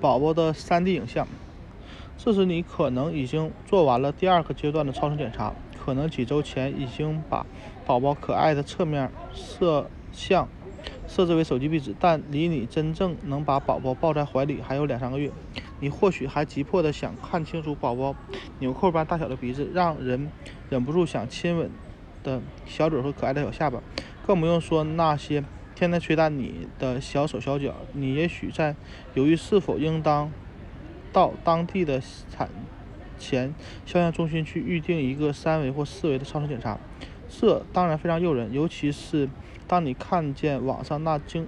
宝宝的 3D 影像。这时你可能已经做完了第二个阶段的超声检查，可能几周前已经把宝宝可爱的侧面摄像设置为手机壁纸，但离你真正能把宝宝抱在怀里还有两三个月。你或许还急迫地想看清楚宝宝纽扣般大小的鼻子，让人忍不住想亲吻的小嘴和可爱的小下巴，更不用说那些天天捶打你的小手小脚。你也许在犹豫是否应当到当地的产前肖像中心去预定一个三维或四维的超声检查，这当然非常诱人，尤其是当你看见网上那精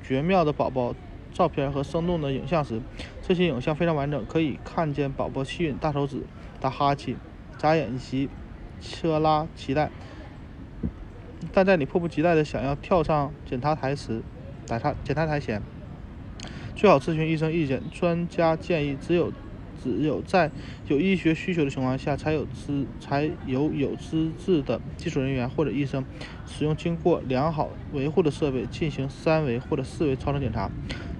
绝妙的宝宝。照片和生动的影像时，这些影像非常完整，可以看见宝宝吸吮大手指、打哈欠、眨眼以及侧拉脐带。但在你迫不及待地想要跳上检查台时，检查检查台前，最好咨询医生意见。专家建议，只有只有在有医学需求的情况下，才有资才有有资质的技术人员或者医生使用经过良好维护的设备进行三维或者四维超声检查，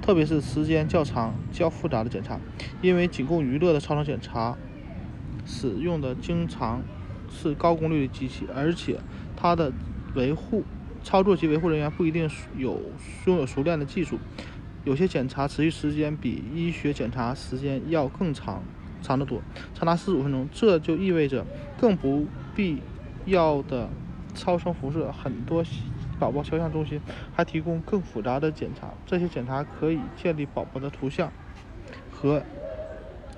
特别是时间较长、较复杂的检查。因为仅供娱乐的超声检查使用的经常是高功率的机器，而且它的维护操作及维护人员不一定有拥有熟练的技术。有些检查持续时间比医学检查时间要更长，长得多，长达四十五分钟。这就意味着更不必要的超声辐射。很多宝宝肖像中心还提供更复杂的检查，这些检查可以建立宝宝的图像和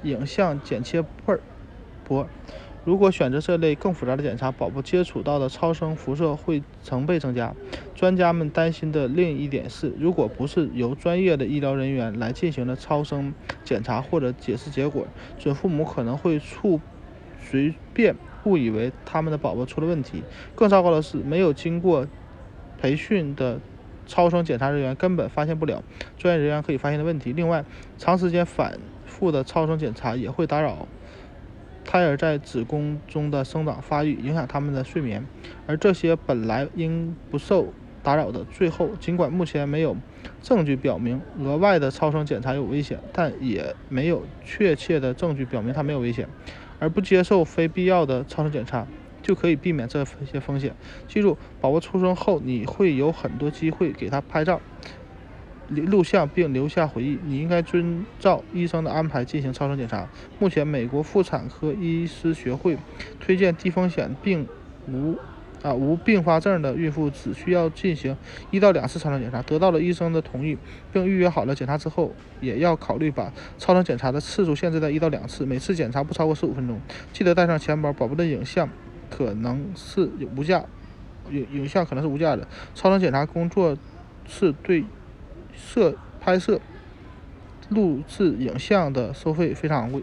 影像剪切波。如果选择这类更复杂的检查，宝宝接触到的超声辐射会成倍增加。专家们担心的另一点是，如果不是由专业的医疗人员来进行的超声检查或者解释结果，准父母可能会触随便误以为他们的宝宝出了问题。更糟糕的是，没有经过培训的超声检查人员根本发现不了专业人员可以发现的问题。另外，长时间反复的超声检查也会打扰。胎儿在子宫中的生长发育影响他们的睡眠，而这些本来应不受打扰的，最后尽管目前没有证据表明额外的超声检查有危险，但也没有确切的证据表明它没有危险。而不接受非必要的超声检查，就可以避免这些风险。记住，宝宝出生后，你会有很多机会给他拍照。录像并留下回忆。你应该遵照医生的安排进行超声检查。目前，美国妇产科医师学会推荐低风险并无啊无并发症的孕妇只需要进行一到两次超声检查。得到了医生的同意并预约好了检查之后，也要考虑把超声检查的次数限制在一到两次，每次检查不超过十五分钟。记得带上钱包。宝宝的影像可能是无价，影影像可能是无价的。超声检查工作是对。摄拍摄、录制影像的收费非常昂贵。